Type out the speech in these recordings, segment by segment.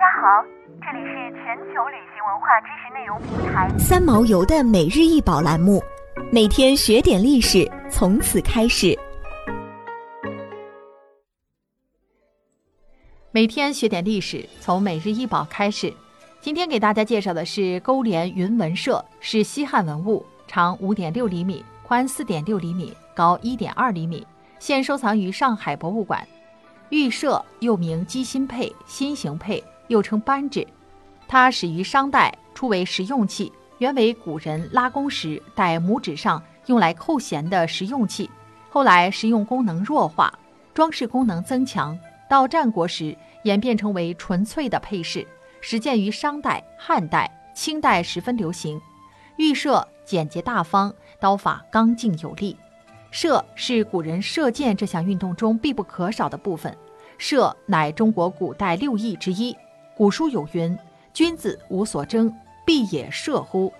家好，这里是全球旅行文化知识内容平台三毛游的每日一宝栏目，每天学点历史，从此开始。每天学点历史，从每日一宝开始。今天给大家介绍的是勾连云纹社，是西汉文物，长五点六厘米，宽四点六厘米，高一点二厘米，现收藏于上海博物馆。玉社又名鸡心佩、心形佩，又称扳指。它始于商代，初为实用器，原为古人拉弓时戴拇指上用来扣弦的实用器。后来实用功能弱化，装饰功能增强。到战国时，演变成为纯粹的配饰，始建于商代、汉代、清代，十分流行。玉筮简洁大方，刀法刚劲有力。射是古人射箭这项运动中必不可少的部分。射乃中国古代六艺之一。古书有云：“君子无所争，必也射乎？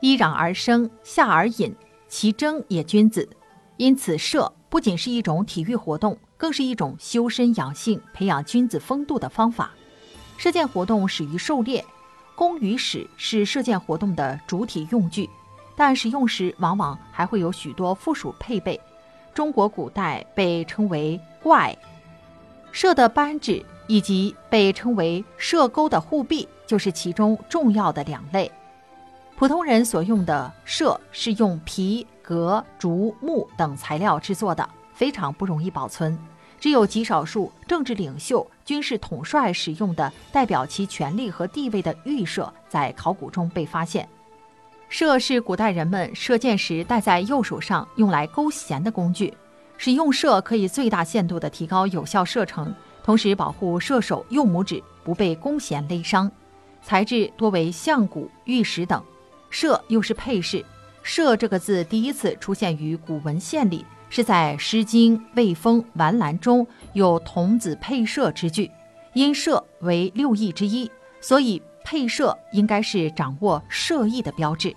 依壤而生，下而饮，其争也君子。”因此，射不仅是一种体育活动，更是一种修身养性、培养君子风度的方法。射箭活动始于狩猎，弓与矢是射箭活动的主体用具。但使用时往往还会有许多附属配备。中国古代被称为怪，射的扳指以及被称为射钩的护臂，就是其中重要的两类。普通人所用的射是用皮、革、竹、木等材料制作的，非常不容易保存。只有极少数政治领袖、军事统帅使用的代表其权力和地位的玉射，在考古中被发现。射是古代人们射箭时戴在右手上用来勾弦的工具。使用射可以最大限度地提高有效射程，同时保护射手右拇指不被弓弦勒伤。材质多为象骨、玉石等。射又是配饰。射这个字第一次出现于古文献里，是在《诗经·卫风·完兰》中有童子配射之句。因射为六艺之一，所以。配射应该是掌握射艺的标志。